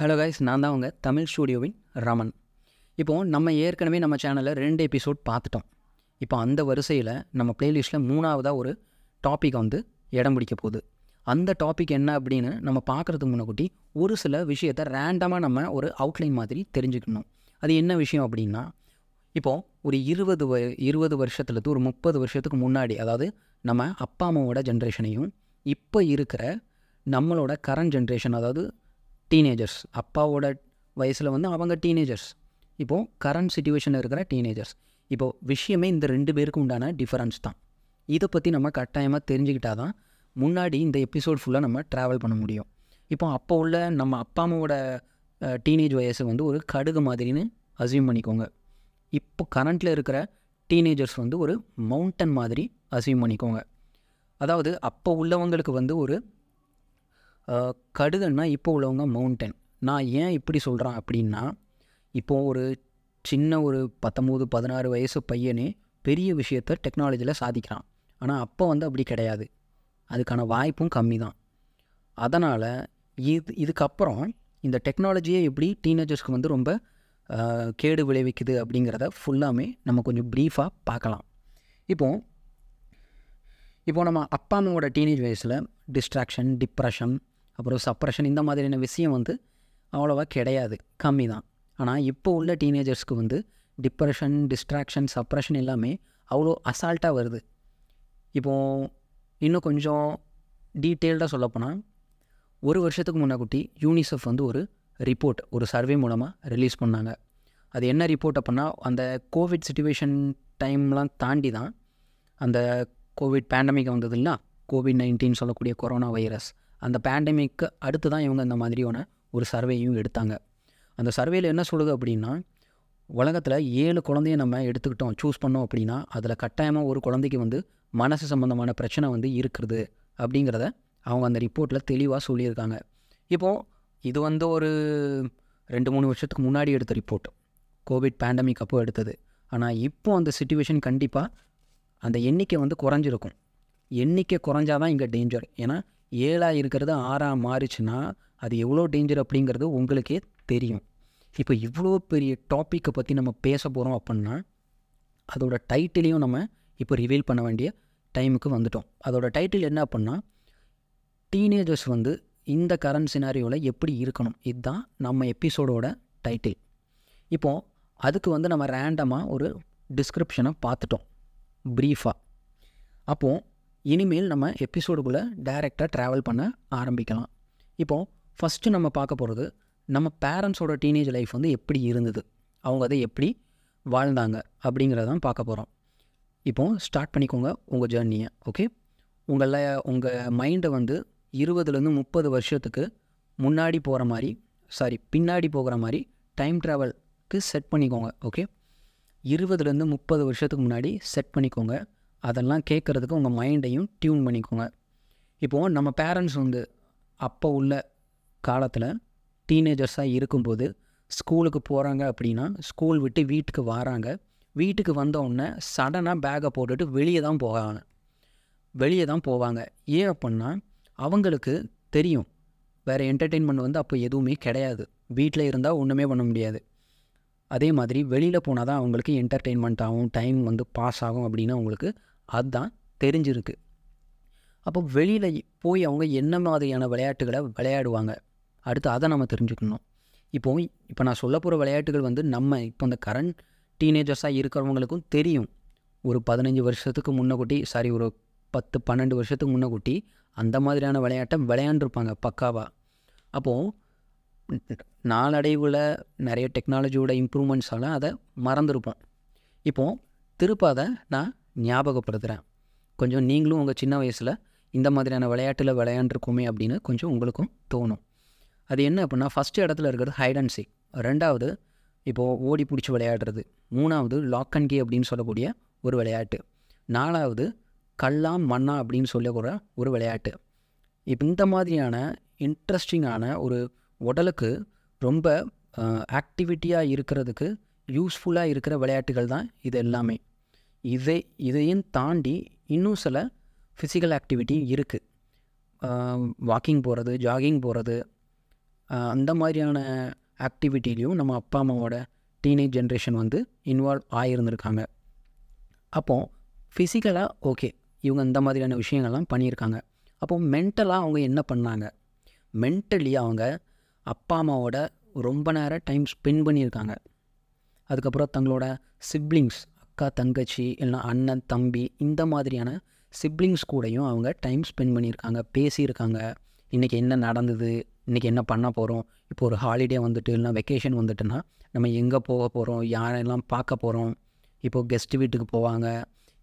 Hello guys நான் தான் உங்கள் தமிழ் ஸ்டூடியோவின் ரமன். இப்போது நம்ம ஏற்கனவே நம்ம சேனலில் ரெண்டு எபிசோட் பார்த்துட்டோம். இப்போ அந்த வரிசையில் நம்ம ப்ளேலிஸ்ட்டில் மூணாவதாக ஒரு டாபிக் வந்து இடம் பிடிக்க போகுது. அந்த டாபிக் என்ன அப்படின்னு நம்ம பார்க்குறதுக்கு முன்னக்கூட்டி ஒரு சில விஷயத்தை ரேண்டமாக நம்ம ஒரு அவுட்லைன் மாதிரி தெரிஞ்சுக்கணும். அது என்ன விஷயம் அப்படின்னா இப்போது ஒரு இருபது வ இருபது வருஷத்துலேருந்து ஒரு முப்பது வருஷத்துக்கு முன்னாடி அதாவது நம்ம அப்பா அம்மாவோட ஜென்ரேஷனையும் இப்போ இருக்கிற நம்மளோட கரண்ட் ஜென்ரேஷன் அதாவது டீனேஜர்ஸ் அப்பாவோட வயசில் வந்து அவங்க டீனேஜர்ஸ் இப்போது கரண்ட் சுச்சுவேஷனில் இருக்கிற டீனேஜர்ஸ் இப்போது விஷயமே இந்த ரெண்டு பேருக்கு உண்டான டிஃபரன்ஸ் தான். இதை பற்றி நம்ம கட்டாயமாக தெரிஞ்சுக்கிட்டா தான் முன்னாடி இந்த எபிசோட் ஃபுல்லாக நம்ம ட்ராவல் பண்ண முடியும். இப்போ அப்போ உள்ள நம்ம அப்பா அம்மாவோட டீனேஜ் வயசு வந்து ஒரு கடுகு மாதிரின்னு அசியூம் பண்ணிக்கோங்க. இப்போ கரண்ட்டில் இருக்கிற டீனேஜர்ஸ் வந்து ஒரு மவுண்டன் மாதிரி அசியூம் பண்ணிக்கோங்க. அதாவது அப்போ உள்ளவங்களுக்கு வந்து ஒரு கடுகுன்னா இப்போ உள்ளவங்க மவுண்டன் நான் ஏன் இப்படி சொல்கிறேன் அப்படின்னா இப்போது ஒரு சின்ன ஒரு பத்தொம்போது பதினாறு வயசு பையனே பெரிய விஷயத்த டெக்னாலஜியில் சாதிக்கிறான். ஆனால் அப்போ வந்து அப்படி கிடையாது. அதுக்கான வாய்ப்பும் கம்மி தான் அதனால் இது இதுக்கப்புறம் இந்த டெக்னாலஜியே எப்படி டீனேஜர்ஸ்க்கு வந்து ரொம்ப கேடு விளைவிக்குது அப்படிங்கிறத ஃபுல்லாமே நம்ம கொஞ்சம் ப்ரீஃபாக பார்க்கலாம். இப்போது இப்போது நம்ம அப்பா அம்மாவோட டீனேஜ் வயசில் டிஸ்ட்ராக்ஷன் டிப்ரெஷன் அப்புறம் சப்ரெஷன் இந்த மாதிரியான விஷயம் வந்து அவ்வளோவா கிடையாது. கம்மி தான் ஆனால் இப்போ உள்ள டீனேஜர்ஸ்க்கு வந்து டிப்ரெஷன் டிஸ்ட்ராக்ஷன் சப்ரெஷன் எல்லாமே அவ்வளோ அசால்ட்டாக வருது. இப்போது இன்னும் கொஞ்சம் டீட்டெயில்டாக சொல்லப்போனால் ஒரு வருஷத்துக்கு முன்னாக்குட்டி யூனிசெஃப் வந்து ஒரு ரிப்போர்ட் ஒரு சர்வே மூலமாக ரிலீஸ் பண்ணாங்க. அது என்ன ரிப்போர்ட் அப்படின்னா அந்த கோவிட் சுச்சுவேஷன் டைம்லாம் தாண்டி தான் அந்த கோவிட் பேண்டமிக் வந்தது இல்லைனா கோவிட் நைன்டீன் சொல்லக்கூடிய கொரோனா வைரஸ் அந்த பேண்டமிக்கு அடுத்து தான் இவங்க இந்த மாதிரியான ஒரு சர்வேயும் எடுத்தாங்க. அந்த சர்வேயில் என்ன சொல்லுது அப்படின்னா உலகத்தில் ஏழு குழந்தைய நம்ம எடுத்துக்கிட்டோம் சூஸ் பண்ணோம் அப்படின்னா அதில் கட்டாயமாக ஒரு குழந்தைக்கு வந்து மனசு சம்மந்தமான பிரச்சனை வந்து இருக்கிறது அப்படிங்கிறத அவங்க அந்த ரிப்போர்ட்டில் தெளிவாக சொல்லியிருக்காங்க. இப்போது இது வந்து ஒரு ரெண்டு மூணு வருஷத்துக்கு முன்னாடி எடுத்த ரிப்போர்ட் கோவிட் பேண்டமிக் அப்போ எடுத்தது. ஆனால் இப்போ அந்த சுச்சுவேஷன் கண்டிப்பாக அந்த எண்ணிக்கை வந்து குறைஞ்சிருக்கும். எண்ணிக்கை குறைஞ்சாதான் இங்கே டேஞ்சர் ஏன்னா ஏழாக இருக்கிறது ஆறாக மாறிச்சுன்னா அது எவ்வளோ டேஞ்சர் அப்படிங்கிறது உங்களுக்கே தெரியும். இப்போ இவ்வளோ பெரிய டாப்பிக்கை பற்றி நம்ம பேச போகிறோம் அப்படின்னா அதோட டைட்டிலையும் நம்ம இப்போ ரிவீல் பண்ண வேண்டிய டைமுக்கு வந்துட்டோம். அதோட டைட்டில் என்ன அப்படின்னா டீனேஜர்ஸ் வந்து இந்த கரண்ட் சினாரியோவில் எப்படி இருக்கணும்? இதுதான் நம்ம எபிசோடோட டைட்டில் இப்போது அதுக்கு வந்து நம்ம ரேண்டமாக ஒரு டிஸ்கிரிப்ஷனை பார்த்துட்டோம். ப்ரீஃபாக அப்போது இனிமேல் நம்ம எபிசோடுக்குள்ளே டைரெக்டாக ட்ராவல் பண்ண ஆரம்பிக்கலாம். இப்போது ஃபஸ்ட்டு நம்ம பார்க்க போகிறது நம்ம பேரண்ட்ஸோட டீனேஜ் லைஃப் வந்து எப்படி இருந்தது? அவங்க அதை எப்படி வாழ்ந்தாங்க? அப்படிங்கிறதான் பார்க்க போகிறோம் இப்போது ஸ்டார்ட் பண்ணிக்கோங்க உங்கள் ஜேர்னியை ஓகே உங்களை உங்கள் மைண்டை வந்து இருபதுலேருந்து முப்பது வருஷத்துக்கு முன்னாடி போகிற மாதிரி சாரி பின்னாடி போகிற மாதிரி டைம் ட்ராவல்க்கு செட் பண்ணிக்கோங்க ஓகே இருபதுலேருந்து முப்பது வருஷத்துக்கு முன்னாடி செட் பண்ணிக்கோங்க. அதெல்லாம் கேட்குறதுக்கு உங்கள் மைண்டையும் டியூன் பண்ணிக்கோங்க. இப்போது நம்ம பேரண்ட்ஸ் வந்து அப்போ உள்ள காலத்தில் டீனேஜர்ஸாக இருக்கும்போது ஸ்கூலுக்கு போகிறாங்க அப்படின்னா ஸ்கூல் விட்டு வீட்டுக்கு வராங்க. வீட்டுக்கு வந்த உடனே சடனாக பேக்கை போட்டுட்டு வெளியே தான் போவாங்க. வெளியே தான் போவாங்க. ஏன் அப்படின்னா அவங்களுக்கு தெரியும். வேறு என்டர்டெயின்மெண்ட் வந்து அப்போ எதுவுமே கிடையாது. வீட்டில் இருந்தால் ஒன்றுமே பண்ண முடியாது. அதே மாதிரி வெளியில் போனால் தான் அவங்களுக்கு என்டர்டெயின்மெண்ட் ஆகும் டைம் வந்து பாஸ் ஆகும் அப்படின்னு அவங்களுக்கு அதுதான் தெரிஞ்சிருக்கு. அப்போ வெளியில் போய் அவங்க என்ன மாதிரியான விளையாட்டுகளை விளையாடுவாங்க? அடுத்து அதை நம்ம தெரிஞ்சுக்கணும். இப்போ இப்போ நான் சொல்ல போகிற விளையாட்டுகள் வந்து நம்ம இப்போ இந்த கரண்ட் டீனேஜர்ஸாக இருக்கிறவங்களுக்கும் தெரியும். ஒரு பதினஞ்சு வருஷத்துக்கு முன்னக்கூட்டி சாரி ஒரு பத்து பன்னெண்டு வருஷத்துக்கு முன்னக்கூட்டி அந்த மாதிரியான விளையாட்டை விளையாண்டுருப்பாங்க பக்காவாக அப்போது நாளடைவில் நிறைய டெக்னாலஜியோட இம்ப்ரூவ்மெண்ட்ஸால் அதை மறந்துருப்போம். இப்போது திருப்ப அதை நான் ஞாபகப்படுத்துகிறேன் கொஞ்சம் நீங்களும் உங்கள் சின்ன வயசில் இந்த மாதிரியான விளையாட்டில் விளையாண்டுருக்கோமே அப்படின்னு கொஞ்சம் உங்களுக்கும் தோணும். அது என்ன அப்படின்னா ஃபஸ்ட்டு இடத்துல இருக்கிறது ஹைட் அண்ட் சீக் ரெண்டாவது இப்போது ஓடி பிடிச்சி விளையாடுறது. மூணாவது லாக் அண்ட் கீ அப்படின்னு சொல்லக்கூடிய ஒரு விளையாட்டு. நாலாவது கல்லாம் மண்ணா அப்படின்னு சொல்லக்கூட ஒரு விளையாட்டு. இப்போ இந்த மாதிரியான இன்ட்ரெஸ்டிங்கான ஒரு உடலுக்கு ரொம்ப ஆக்டிவிட்டியாக இருக்கிறதுக்கு யூஸ்ஃபுல்லாக இருக்கிற விளையாட்டுகள் தான் இது எல்லாமே. இதை இதையும் தாண்டி இன்னும் சில ஃபிசிக்கல் ஆக்டிவிட்டி இருக்குது வாக்கிங் போகிறது ஜாகிங் போகிறது அந்த மாதிரியான ஆக்டிவிட்டிலையும் நம்ம அப்பா அம்மாவோட டீனேஜ் ஜென்ரேஷன் வந்து இன்வால்வ் ஆகியிருந்திருக்காங்க அப்போது ஃபிசிக்கலாக ஓகே இவங்க இந்த மாதிரியான விஷயங்கள்லாம் பண்ணியிருக்காங்க. அப்போது மென்டலாக அவங்க என்ன பண்ணாங்க? மென்டலி அவங்க அப்பா அம்மாவோட ரொம்ப நேரம் டைம் ஸ்பெண்ட் பண்ணியிருக்காங்க. அதுக்கப்புறம் தங்களோட சிப்ளிங்ஸ் அக்கா தங்கச்சி இல்லைனா அண்ணன் தம்பி இந்த மாதிரியான சிப்ளிங்ஸ் கூடயும் அவங்க டைம் ஸ்பெண்ட் பண்ணியிருக்காங்க பேசியிருக்காங்க. இன்றைக்கி என்ன நடந்தது இன்றைக்கி என்ன பண்ண போகிறோம் இப்போ ஒரு ஹாலிடே வந்துட்டு இல்லைனா வெக்கேஷன் வந்துட்டுன்னா நம்ம எங்கே போக போகிறோம் யாரெல்லாம் பார்க்க போகிறோம் இப்போது கெஸ்ட் வீட்டுக்கு போவாங்க.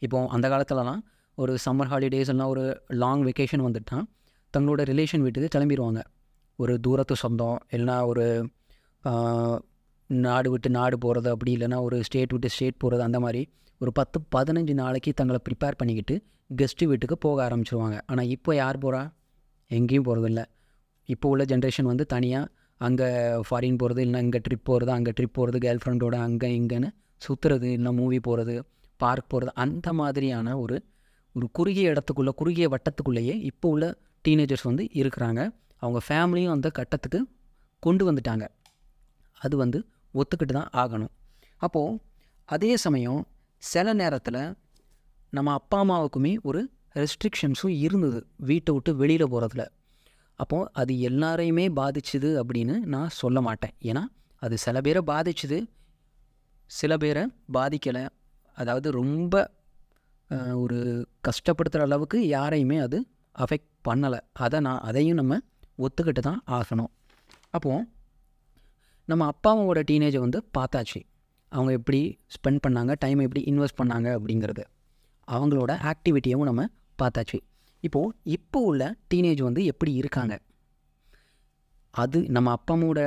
இப்போது அந்த காலத்துலலாம் ஒரு சம்மர் ஹாலிடேஸ் எல்லாம் ஒரு லாங் வெக்கேஷன் வந்துட்டால் தங்களோட ரிலேஷன் வீட்டுக்கு கிளம்பிடுவாங்க ஒரு தூரத்து சொந்தம் இல்லைனா ஒரு நாடு விட்டு நாடு போகிறது அப்படி இல்லைன்னா ஒரு ஸ்டேட் விட்டு ஸ்டேட் போகிறது அந்த மாதிரி ஒரு பத்து பதினஞ்சு நாளைக்கு தங்களை ப்ரிப்பேர் பண்ணிக்கிட்டு கெஸ்ட்டு வீட்டுக்கு போக ஆரம்பிச்சிருவாங்க. ஆனால் இப்போ யார் போகிறா எங்கேயும் போகிறதில்ல இப்போ உள்ள ஜென்ரேஷன் வந்து தனியாக அங்கே ஃபாரின் போகிறது இல்லை இங்கே ட்ரிப் போகிறது அங்கே ட்ரிப் போகிறது கேர்ள் ஃப்ரெண்டோட அங்கே இங்கேன்னு சுற்றுறது இல்லை மூவி போகிறது பார்க் போகிறது அந்த மாதிரியான ஒரு ஒரு குறுகிய இடத்துக்குள்ளே குறுகிய வட்டத்துக்குள்ளேயே இப்போ உள்ள டீனேஜர்ஸ் வந்து இருக்கிறாங்க. அவங்க ஃபேமிலியும் அந்த கட்டத்துக்கு கொண்டு வந்துட்டாங்க. அது வந்து ஒத்துக்கிட்டு தான் ஆகணும். அப்போது அதே சமயம் சில நேரத்தில் நம்ம அப்பா அம்மாவுக்குமே ஒரு ரெஸ்ட்ரிக்ஷன்ஸும் இருந்தது வீட்டை விட்டு வெளியில் போகிறதுல அப்போது அது எல்லாரையுமே பாதிச்சுது அப்படின்னு நான் சொல்ல மாட்டேன். ஏன்னா அது சில பேரை பாதிச்சுது. சில பேரை பாதிக்கலை. அதாவது ரொம்ப ஒரு கஷ்டப்படுத்துகிற அளவுக்கு யாரையுமே அது அஃபெக்ட் பண்ணலை. அதை நான் அதையும் நம்ம ஒத்துக்கிட்டு தான் ஆகணும். அப்போது நம்ம அப்பா அம்மாவோட டீனேஜை வந்து பார்த்தாச்சு. அவங்க எப்படி ஸ்பெண்ட் பண்ணாங்க டைம் எப்படி இன்வெஸ்ட் பண்ணாங்க அப்படிங்கிறது. அவங்களோட ஆக்டிவிட்டியும் நம்ம பார்த்தாச்சு. இப்போது இப்போ உள்ள டீனேஜ் வந்து எப்படி இருக்காங்க? அது நம்ம அப்பா அம்மாவோட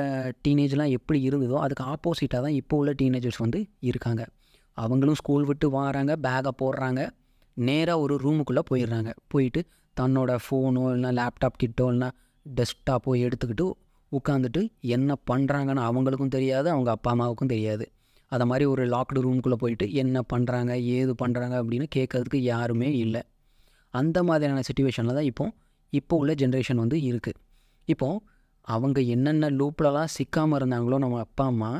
டீனேஜ்லாம் எப்படி இருந்ததோ அதுக்கு ஆப்போசிட்டாக தான் இப்போ உள்ள டீனேஜர்ஸ் வந்து இருக்காங்க. அவங்களும் ஸ்கூல் விட்டு வாராங்க பேகை போடுறாங்க நேராக ஒரு ரூமுக்குள்ளே போயிடுறாங்க. போயிட்டு தன்னோட ஃபோனோ இல்லைனா லேப்டாப் கிட்டோ இல்லைனா டெஸ்க்டாப்போ எடுத்துக்கிட்டு உட்காந்துட்டு என்ன பண்ணுறாங்கன்னு அவங்களுக்கும் தெரியாது அவங்க அப்பா அம்மாவுக்கும் தெரியாது. அதை மாதிரி ஒரு லாக்டு ரூம்குள்ளே போயிட்டு என்ன பண்ணுறாங்க ஏது பண்ணுறாங்க அப்படின்னு கேட்கறதுக்கு யாருமே இல்லை. அந்த மாதிரியான சுச்சுவேஷனில் தான் இப்போ இப்போ உள்ள ஜென்ரேஷன் வந்து இருக்குது இப்போது அவங்க என்னென்ன லூப்லலாம் சிக்காமல் இருந்தாங்களோ நம்ம அப்பா அம்மா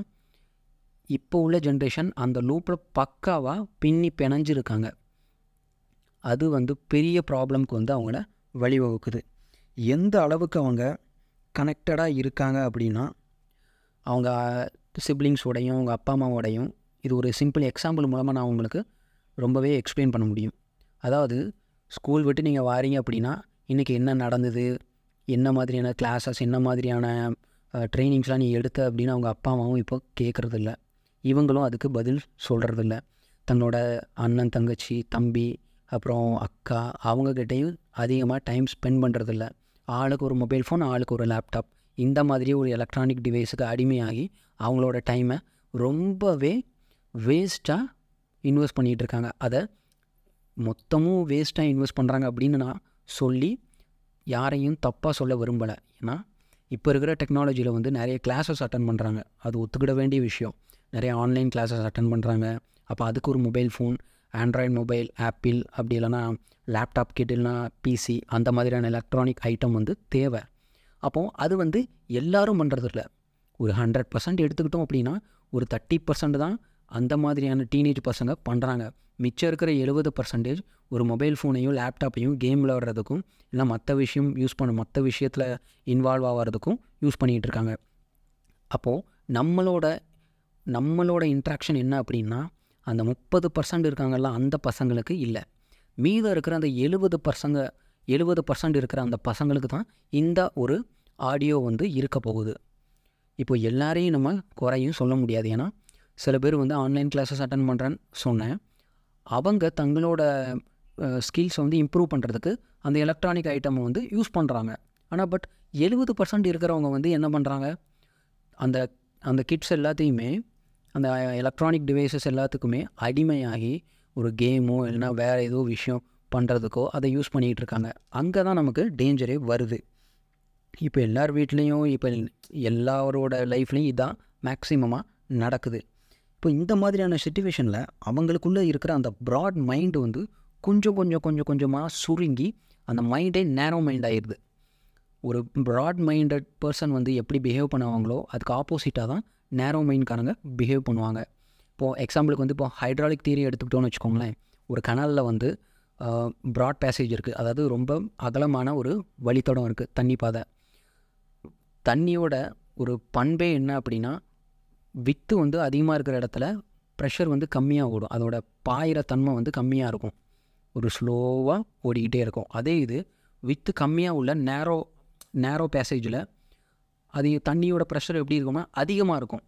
இப்போ உள்ள ஜென்ரேஷன் அந்த லூப்பில் பக்காவாக பின்னி பிணைஞ்சிருக்காங்க. அது வந்து பெரிய ப்ராப்ளம்க்கு வந்து அவங்கள வழிவகுக்குது. எந்த அளவுக்கு அவங்க கனெக்டடாக இருக்காங்க அப்படின்னா அவங்க சிப்ளிங்ஸோடையும் அவங்க அப்பா அம்மாவோடையும் இது ஒரு சிம்பிள் எக்ஸாம்பிள் மூலமாக நான் உங்களுக்கு ரொம்பவே எக்ஸ்பிளைன் பண்ண முடியும். அதாவது ஸ்கூல் விட்டு நீங்கள் வாரீங்க அப்படின்னா இன்றைக்கி என்ன நடந்தது என்ன மாதிரியான கிளாஸஸ் என்ன மாதிரியான ட்ரைனிங்ஸ்லாம் நீ எடுத்த அப்படின்னு அவங்க அப்பா அம்மாவும் இப்போ கேட்குறதில்ல இவங்களும் அதுக்கு பதில் சொல்கிறதில்ல தன்னோட அண்ணன் தங்கச்சி தம்பி அப்புறம் அக்கா அவங்கக்கிட்டேயும் அதிகமாக டைம் ஸ்பெண்ட் பண்ணுறதில்ல ஆளுக்கு ஒரு மொபைல் ஃபோன் ஆளுக்கு ஒரு லேப்டாப் இந்த மாதிரி ஒரு எலக்ட்ரானிக் டிவைஸுக்கு அடிமையாகி அவங்களோட டைமை ரொம்பவே வேஸ்ட்டாக இன்வெஸ்ட் பண்ணிகிட்டு இருக்காங்க. அதை மொத்தமும் வேஸ்ட்டாக இன்வெஸ்ட் பண்ணுறாங்க அப்படின்னு நான் சொல்லி யாரையும் தப்பாக சொல்ல விரும்பலை. ஏன்னா இப்போ இருக்கிற டெக்னாலஜியில் வந்து நிறைய கிளாஸஸ் அட்டன் பண்ணுறாங்க அது ஒத்துக்கிட வேண்டிய விஷயம். நிறைய ஆன்லைன் கிளாஸஸ் அட்டன் பண்ணுறாங்க அப்போ அதுக்கு ஒரு mobile phone Android mobile Apple அப்படி இல்லைனா லேப்டாப் கிட் இல்லைனா பிசி அந்த மாதிரியான எலக்ட்ரானிக் ஐட்டம் வந்து தேவை. அப்போது அது வந்து எல்லாரும் பண்ணுறதில்ல ஒரு ஹண்ட்ரட் பர்சன்ட் எடுத்துக்கிட்டோம் அப்படின்னா ஒரு தேர்ட்டி பர்சன்ட் தான் அந்த மாதிரியான டீனேஜ் பசங்க பண்ணுறாங்க மிச்சம் இருக்கிற எழுபது பர்சன்டேஜ் ஒரு மொபைல் ஃபோனையும் லேப்டாப்பையும் கேம் விளாட்றதுக்கும் இல்லை மற்ற விஷயம் யூஸ் பண்ண மற்ற விஷயத்தில் இன்வால்வ் ஆகிறதுக்கும் யூஸ் பண்ணிகிட்டு இருக்காங்க. அப்போது நம்மளோட நம்மளோட இன்ட்ராக்ஷன் என்ன அப்படின்னா அந்த முப்பது பர்சன்ட் இருக்காங்கல்ல அந்த பசங்களுக்கு இல்லை. மீதம் இருக்கிற அந்த எழுபது பசங்க எழுபது பர்சன்ட் இருக்கிற அந்த பசங்களுக்கு தான் இந்த ஒரு ஆடியோ வந்து இருக்க போகுது. இப்போ எல்லாரையும் நம்ம குறையும் சொல்ல முடியாது. ஏன்னா சில பேர் வந்து ஆன்லைன் கிளாஸஸ் அட்டன் பண்ணுறேன்னு சொன்னேன். அவங்க தங்களோட ஸ்கில்ஸ் வந்து இம்ப்ரூவ் பண்ணுறதுக்கு அந்த எலக்ட்ரானிக் ஐட்டமை வந்து யூஸ் பண்ணுறாங்க ஆனால் பட் எழுபது பர்சன்ட் இருக்கிறவங்க வந்து என்ன பண்ணுறாங்க அந்த அந்த கிட்ஸ் எல்லாத்தையுமே அந்த எலக்ட்ரானிக் டிவைசஸ் எல்லாத்துக்குமே அடிமையாகி ஒரு கேமோ இல்லைனா வேறு ஏதோ விஷயம் பண்ணுறதுக்கோ அதை யூஸ் பண்ணிக்கிட்டு இருக்காங்க. அங்கே தான் நமக்கு டேஞ்சரே வருது. இப்போ எல்லார் வீட்லேயும் இப்போ எல்லாரோட லைஃப்லேயும் இதான் மேக்ஸிமமாக நடக்குது. இப்போ இந்த மாதிரியான சுச்சுவேஷனில் அவங்களுக்குள்ளே இருக்கிற அந்த ப்ராட் மைண்டு வந்து கொஞ்சம் கொஞ்சம் கொஞ்சம் கொஞ்சமாக சுருங்கி அந்த மைண்டே நேரோ மைண்ட் ஆயிடுது ஒரு ப்ராட் மைண்டட் பர்சன் வந்து எப்படி பிஹேவ் பண்ணுவாங்களோ அதுக்கு ஆப்போசிட்டாக தான் நேரோ மைண்ட்காரங்க பிஹேவ் பண்ணுவாங்க. இப்போது எக்ஸாம்பிளுக்கு வந்து இப்போ ஹைட்ராலிக் தியரி எடுத்துக்கிட்டோன்னு வச்சுக்கோங்களேன். ஒரு கனலில் வந்து ப்ராட் பேசேஜ் இருக்குது அதாவது ரொம்ப அகலமான ஒரு வழித்தடம் இருக்குது தண்ணி பாதை. தண்ணியோட ஒரு பண்பே என்ன அப்படின்னா வித்து வந்து அதிகமாக இருக்கிற இடத்துல ப்ரெஷர் வந்து கம்மியாக ஓடும். அதோட பாயிற தன்மை வந்து கம்மியாக இருக்கும். ஒரு ஸ்லோவாக ஓடிக்கிட்டே இருக்கும். அதே இது வித்து கம்மியாக உள்ள நேரோ நேரோ பேசேஜில் அது தண்ணியோட ப்ரெஷர் எப்படி இருக்கும்னா அதிகமாக இருக்கும்.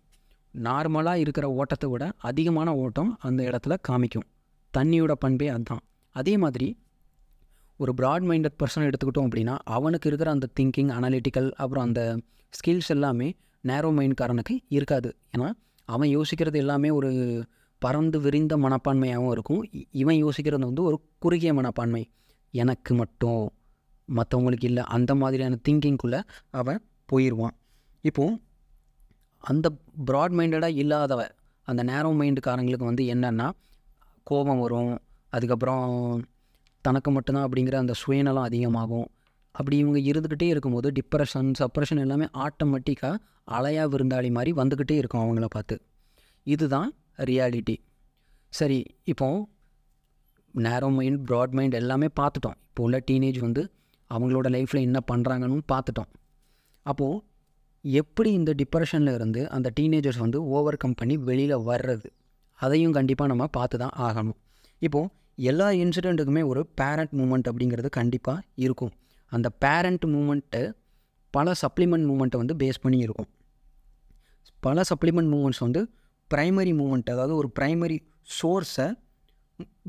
நார்மலாக இருக்கிற ஓட்டத்தை விட அதிகமான ஓட்டம் அந்த இடத்துல காமிக்கும். தண்ணியோட பண்பே அதுதான். அதே மாதிரி ஒரு ப்ராட் மைண்டட் பர்சன் எடுத்துக்கிட்டோம் அப்படின்னா அவனுக்கு இருக்கிற அந்த திங்கிங் அனாலிட்டிக்கல் அப்புறம் அந்த ஸ்கில்ஸ் எல்லாமே நேரோ மைண்ட்காரனுக்கு இருக்காது. ஏன்னா அவன் யோசிக்கிறது எல்லாமே ஒரு பறந்து விரிந்த மனப்பான்மையாகவும் இருக்கும். இ- இவன் யோசிக்கிறது வந்து ஒரு குறுகிய மனப்பான்மை. எனக்கு மட்டும் மற்றவங்களுக்கு இல்லை அந்த மாதிரியான திங்கிங்குள்ளே அவன் போயிடுவான் இப்போது அந்த ப்ராட் மைண்டடாக இல்லாதவ அந்த நேரோ மைண்டுக்காரங்களுக்கு வந்து என்னென்னா கோபம் வரும் அதுக்கப்புறம் தனக்கு மட்டும்தான் அப்படிங்கிற அந்த சுயநலம் அதிகமாகும். அப்படி இவங்க இருந்துக்கிட்டே இருக்கும்போது டிப்ரெஷன் சப்ரெஷன் எல்லாமே ஆட்டோமேட்டிக்காக அலையா விருந்தாளி மாதிரி வந்துக்கிட்டே இருக்கும் அவங்கள பார்த்து. இதுதான் ரியாலிட்டி சரி இப்போ நேரோ மைண்ட் ப்ராட் மைண்ட் எல்லாமே பார்த்துட்டோம். இப்போ உள்ள டீனேஜ் வந்து அவங்களோட லைஃப்பில் என்ன பண்ணுறாங்கன்னு பார்த்துட்டோம். அப்போது எப்படி இந்த டிப்ரெஷனில் இருந்து அந்த டீனேஜர்ஸ் வந்து ஓவர் கம் பண்ணி வெளியில் வர்றது? அதையும் கண்டிப்பாக நம்ம பார்த்து தான் ஆகணும். இப்போது எல்லா இன்சிடெண்ட்டுக்குமே ஒரு பேரண்ட் மூமெண்ட் அப்படிங்கிறது கண்டிப்பாக இருக்கும். அந்த பேரண்ட் மூமெண்ட்டு பல சப்ளிமெண்ட் மூமெண்ட்டை வந்து பேஸ் பண்ணி இருக்கும். பல சப்ளிமெண்ட் மூமெண்ட்ஸ் வந்து ப்ரைமரி மூமெண்ட் அதாவது ஒரு ப்ரைமரி சோர்ஸை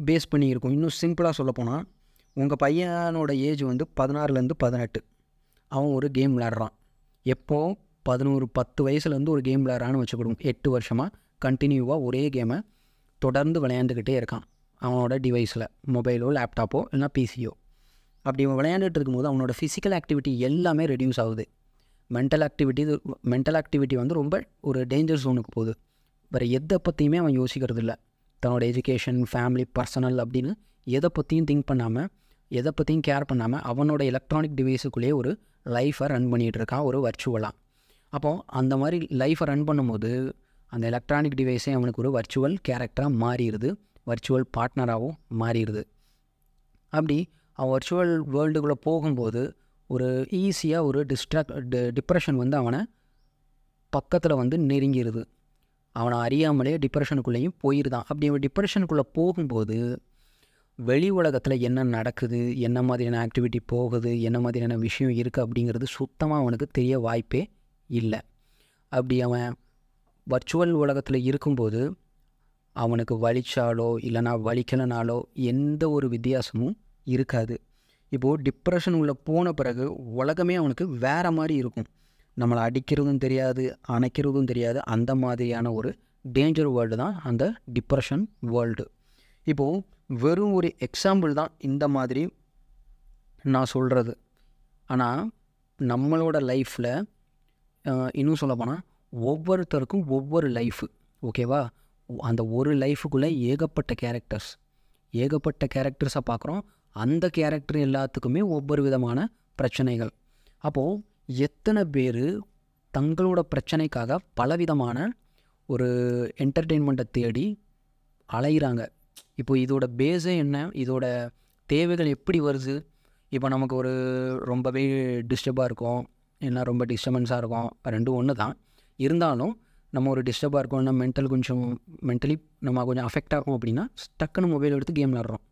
பேஸ் பண்ணி இருக்கும். இன்னும் சிம்பிளாக சொல்லப்போனால் உங்கள் பையனோட ஏஜ் வந்து பதினாறுலேருந்து பதினெட்டு. அவன் ஒரு கேம் விளாட்றான் எப்போ பதினோரு பத்து வயசுலேருந்து ஒரு கேம் விளையாடுறான்னு வச்சுக்கிடுவோம் எட்டு வருஷமாக கண்டினியூவாக ஒரே கேமை தொடர்ந்து விளையாண்டுக்கிட்டே இருக்கான். அவனோட டிவைஸில் மொபைலோ லேப்டாப்போ இல்லைனா பிசியோ அப்படி அவன் விளையாண்டுட்டு இருக்கும்போது அவனோட ஃபிசிக்கல் ஆக்டிவிட்டி எல்லாமே ரெடியூஸ் ஆகுது. மென்டல் ஆக்டிவிட்டி மென்டல் ஆக்டிவிட்டி வந்து ரொம்ப ஒரு டேஞ்சர் ஜோனுக்கு போகுது. வேறு எதை பற்றியுமே அவன் யோசிக்கிறது இல்லை தன்னோட எஜுகேஷன் ஃபேமிலி பர்சனல் அப்படின்னு எதை பற்றியும் திங்க் பண்ணாமல் எதை பற்றியும் கேர் பண்ணாமல் அவனோட எலக்ட்ரானிக் டிவைஸுக்குள்ளேயே ஒரு லைஃப்பை ரன் பண்ணிகிட்டு இருக்கான் ஒரு வர்ச்சுவலாக அப்போது அந்த மாதிரி லைஃப்பை ரன் பண்ணும்போது அந்த எலக்ட்ரானிக் டிவைஸே அவனுக்கு ஒரு வர்ச்சுவல் கேரக்டராக மாறிடுது வர்ச்சுவல் பார்ட்னராகவும் மாறிடுது. அப்படி அவன் வர்ச்சுவல் வேர்ல்டுக்குள்ளே போகும்போது ஒரு ஈஸியாக ஒரு டிஸ்ட்ராக்ட் டிப்ரெஷன் வந்து அவனை பக்கத்தில் வந்து நெருங்கிடுது அவனை அறியாமலே டிப்ரெஷனுக்குள்ளேயும் போயிருந்தான். அப்படி அவன் டிப்ரெஷனுக்குள்ளே போகும்போது வெளி உலகத்தில் என்ன நடக்குது என்ன மாதிரியான ஆக்டிவிட்டி போகுது என்ன மாதிரியான விஷயம் இருக்குது அப்படிங்கிறது சுத்தமாக அவனுக்கு தெரிய வாய்ப்பே இல்லை. அப்படி அவன் வர்ச்சுவல் உலகத்தில் இருக்கும்போது அவனுக்கு வலிச்சாலோ இல்லைனா வலிக்கலைனாலோ எந்த ஒரு வித்தியாசமும் இருக்காது. இப்போது டிப்ரெஷன் உள்ள போன பிறகு உலகமே அவனுக்கு வேறு மாதிரி இருக்கும். நம்மளை அடிக்கிறதும் தெரியாது அணைக்கிறதும் தெரியாது. அந்த மாதிரியான ஒரு டேஞ்சர் வேர்ல்டு தான் அந்த டிப்ரெஷன் வேர்ல்டு இப்போது வெறும் ஒரு எக்ஸாம்பிள் தான் இந்த மாதிரி நான் சொல்கிறது ஆனால் நம்மளோட லைஃப்பில் இன்னும் சொல்லப்போனால் ஒவ்வொருத்தருக்கும் ஒவ்வொரு லைஃபு ஓகேவா அந்த ஒரு லைஃபுக்குள்ளே ஏகப்பட்ட கேரக்டர்ஸ் ஏகப்பட்ட கேரக்டர்ஸை பார்க்குறோம் அந்த கேரக்டர் எல்லாத்துக்குமே ஒவ்வொரு விதமான பிரச்சனைகள். அப்போது எத்தனை பேர் தங்களோட பிரச்சனைக்காக பலவிதமான ஒரு என்டர்டெயின்மெண்ட்டை தேடி அலைகிறாங்க இப்போ இதோட பேஸே என்ன? இதோட தேவைகள் எப்படி வருது? இப்போ நமக்கு ஒரு ரொம்பவே டிஸ்டர்பாக இருக்கும். என்ன ரொம்ப டிஸ்டர்பன்ஸாக இருக்கும். ரெண்டும் ஒன்று தான் இருந்தாலும் நம்ம ஒரு டிஸ்டர்பாக இருக்கோம்னா மென்டல் கொஞ்சம் மென்டலி நம்ம கொஞ்சம் அஃபெக்ட் ஆகும் அப்படின்னா டக்குன்னு மொபைல் எடுத்து கேம் விளாட்றோம்.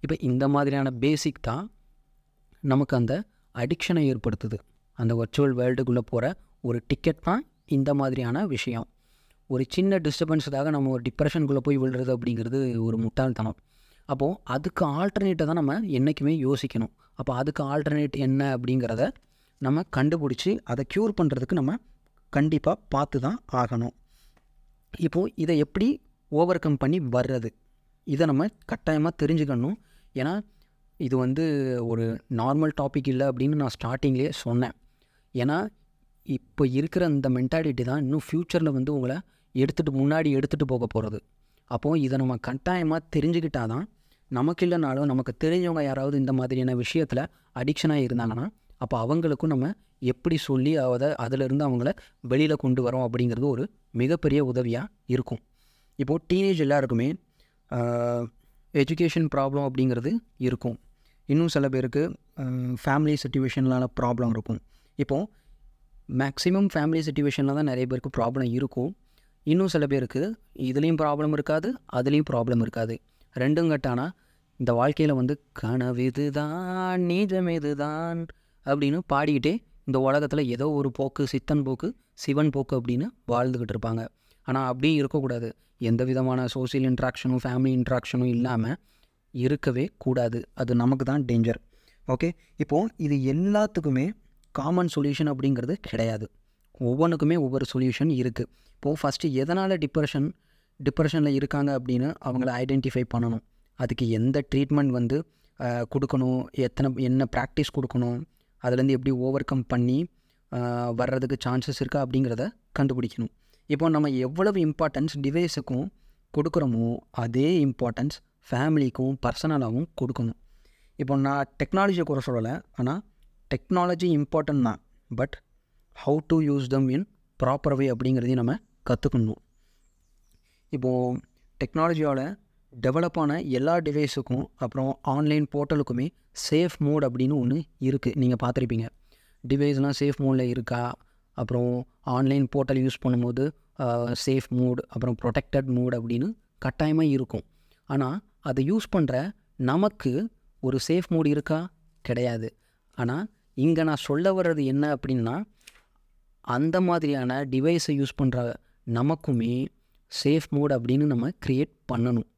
இப்போ இந்த மாதிரியான பேசிக் தான் நமக்கு அந்த அடிக்ஷனை ஏற்படுத்துது. அந்த வர்ச்சுவல் வேர்ல்டுக்குள்ளே போகிற ஒரு டிக்கெட் தான் இந்த மாதிரியான விஷயம். ஒரு சின்ன டிஸ்டர்பன்ஸுக்காக நம்ம ஒரு டிப்ரெஷனுக்குள்ளே போய் விழுறது அப்படிங்கிறது ஒரு முட்டாள்தனம். அப்போது அதுக்கு ஆல்டர்னேட்டை தான் நம்ம என்றைக்குமே யோசிக்கணும். அப்போ அதுக்கு ஆல்டர்னேட் என்ன அப்படிங்கிறத நம்ம கண்டுபிடிச்சி அதை க்யூர் பண்ணுறதுக்கு நம்ம கண்டிப்பாக பார்த்து தான் ஆகணும். இப்போது இதை எப்படி ஓவர் கம் பண்ணி வர்றது? இதை நம்ம கட்டாயமாக தெரிஞ்சுக்கணும். ஏன்னா இது வந்து ஒரு நார்மல் டாபிக் இல்லை அப்படின்னு நான் ஸ்டார்டிங்லேயே சொன்னேன். ஏன்னா இப்போ இருக்கிற அந்த மென்டாலிட்டி தான் இன்னும் ஃப்யூச்சரில் வந்து உங்களை எடுத்துகிட்டு முன்னாடி எடுத்துகிட்டு போக போகிறது அப்போது இதை நம்ம கட்டாயமாக தெரிஞ்சுக்கிட்டா தான் நமக்கு இல்லைனாலும் நமக்கு தெரிஞ்சவங்க யாராவது இந்த மாதிரியான விஷயத்தில் அடிக்ஷனாக இருந்தாங்கன்னா அப்போ அவங்களுக்கும் நம்ம எப்படி சொல்லி அதை அதிலிருந்து அவங்கள வெளியில் கொண்டு வரோம் அப்படிங்கிறது ஒரு மிகப்பெரிய உதவியாக இருக்கும். இப்போது டீனேஜ் எல்லாருக்குமே எஜுகேஷன் ப்ராப்ளம் அப்படிங்கிறது இருக்கும். இன்னும் சில பேருக்கு ஃபேமிலி சுச்சுவேஷன்லான ப்ராப்ளம் இருக்கும். இப்போது மேக்ஸிமம் ஃபேமிலி சுச்சுவேஷனில் தான் நிறைய பேருக்கு ப்ராப்ளம் இருக்கும். இன்னும் சில பேருக்கு இதுலேயும் ப்ராப்ளம் இருக்காது அதுலேயும் ப்ராப்ளம் இருக்காது. ரெண்டும் கட்டானா இந்த வாழ்க்கையில் வந்து கனவிது தான் நீஜம் தான் அப்படின்னு பாடிக்கிட்டே இந்த உலகத்தில் ஏதோ ஒரு போக்கு சித்தன் போக்கு சிவன் போக்கு அப்படின்னு வாழ்ந்துக்கிட்டு இருப்பாங்க. ஆனால் அப்படியும் இருக்கக்கூடாது. எந்த விதமான சோசியல் இன்ட்ராக்ஷனும் ஃபேமிலி இன்ட்ராக்ஷனும் இல்லாமல் இருக்கவே கூடாது. அது நமக்கு தான் டேஞ்சர் ஓகே இப்போது இது எல்லாத்துக்குமே காமன் சொல்யூஷன் அப்படிங்கிறது கிடையாது. ஒவ்வொன்றுக்குமே ஒவ்வொரு சொல்யூஷன் இருக்குது இப்போது ஃபஸ்ட்டு எதனால் டிப்ரெஷன் டிப்ரெஷனில் இருக்காங்க அப்படின்னு அவங்கள ஐடென்டிஃபை பண்ணணும். அதுக்கு எந்த ட்ரீட்மெண்ட் வந்து கொடுக்கணும் எத்தனை என்ன ப்ராக்டிஸ் கொடுக்கணும் அதுலேருந்து எப்படி ஓவர் கம் பண்ணி வர்றதுக்கு சான்சஸ் இருக்கா அப்படிங்கிறத கண்டுபிடிக்கணும். இப்போ நம்ம எவ்வளவு இம்பார்ட்டன்ஸ் டிவைஸுக்கும் கொடுக்குறோமோ அதே இம்பார்ட்டன்ஸ் ஃபேமிலிக்கும் பர்சனலாகவும் கொடுக்கணும். இப்போ நான் டெக்னாலஜியை குறை சொல்லலை ஆனால் டெக்னாலஜி இம்பார்ட்டன்ட் தான். But how to use them in proper way அப்படிங்கிறதையும் நம்ம கற்றுக்கணும் இப்போது டெக்னாலஜியால் டெவலப் ஆன எல்லா டிவைஸுக்கும் அப்புறம் ஆன்லைன் போர்ட்டலுக்குமே சேஃப் மோட் அப்படின்னு ஒன்று இருக்குது நீங்கள் பார்த்துருப்பீங்க. டிவைஸ்லாம் சேஃப் மோடில் இருக்கா? அப்புறம் ஆன்லைன் போர்ட்டல் யூஸ் பண்ணும்போது சேஃப் மோட் அப்புறம் ப்ரொடெக்டட் மோட் அப்படின்னு கட்டாயமாக இருக்கும். ஆனால் அதை யூஸ் பண்ணுற நமக்கு ஒரு சேஃப் மோட் இருக்கா? கிடையாது. ஆனால் இங்கே நான் சொல்ல வர்றது என்ன அப்படின்னா அந்த மாதிரியான டிவைஸை யூஸ் பண்ணுற நமக்குமே சேஃப் மோட் அப்படின்னு நம்ம க்ரியேட் பண்ணணும்.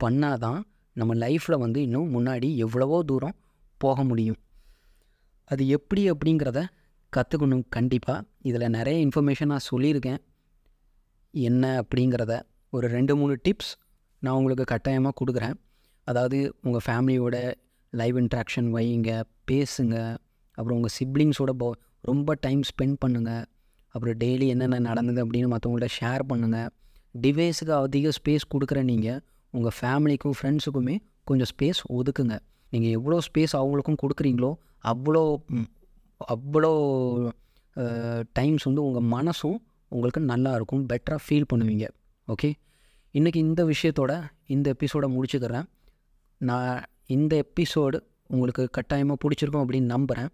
பண்ணால் தான் நம்ம லைஃப்பில் வந்து இன்னும் முன்னாடி எவ்வளவோ தூரம் போக முடியும். அது எப்படி அப்படிங்கிறத கற்றுக்கணும் கண்டிப்பாக இதில் நிறைய இன்ஃபர்மேஷன் நான் சொல்லியிருக்கேன். என்ன அப்படிங்கிறத ஒரு ரெண்டு மூணு டிப்ஸ் நான் உங்களுக்கு கட்டாயமாக கொடுக்குறேன். அதாவது உங்கள் ஃபேமிலியோட லைவ் இன்ட்ராக்ஷன் வைங்க பேசுங்க. அப்புறம் உங்கள் சிப்ளிங்ஸோட போ ரொம்ப டைம் ஸ்பெண்ட் பண்ணுங்கள் அப்புறம் டெய்லி என்னென்ன நடந்தது அப்படின்னு மற்றவங்கள்ட்ட ஷேர் பண்ணுங்கள் டிவைஸுக்கு அதிக ஸ்பேஸ் கொடுக்குற நீங்கள் உங்கள் ஃபேமிலிக்கும் ஃப்ரெண்ட்ஸுக்குமே கொஞ்சம் ஸ்பேஸ் ஒதுக்குங்க. நீங்கள் எவ்வளோ ஸ்பேஸ் அவங்களுக்கும் கொடுக்குறீங்களோ அவ்வளோ அவ்வளோ டைம்ஸ் வந்து உங்கள் மனசும் உங்களுக்கு நல்லா இருக்கும் பெட்டராக ஃபீல் பண்ணுவீங்க. ஓகே இன்றைக்கி இந்த விஷயத்தோட இந்த எபிசோடை முடிச்சுக்கிறேன். நான் இந்த எபிசோடு உங்களுக்கு கட்டாயமாக பிடிச்சிருக்கும் அப்படின்னு நம்புகிறேன்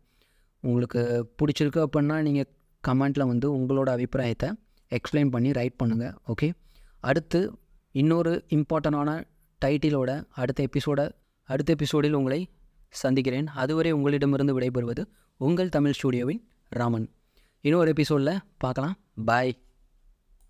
உங்களுக்கு பிடிச்சிருக்கு அப்படின்னா நீங்கள் கமெண்ட்டில் வந்து உங்களோட அபிப்பிராயத்தை எக்ஸ்பிளைன் பண்ணி ரைட் பண்ணுங்கள் ஓகே அடுத்து இன்னொரு இம்பார்ட்டண்டான டைட்டிலோட அடுத்த எபிசோட அடுத்த எபிசோடில் உங்களை சந்திக்கிறேன். அதுவரை உங்களிடமிருந்து விடைபெறுவது உங்கள் தமிழ் ஸ்டூடியோவின் ராமன். இன்னொரு எபிசோடில் பார்க்கலாம். பாய்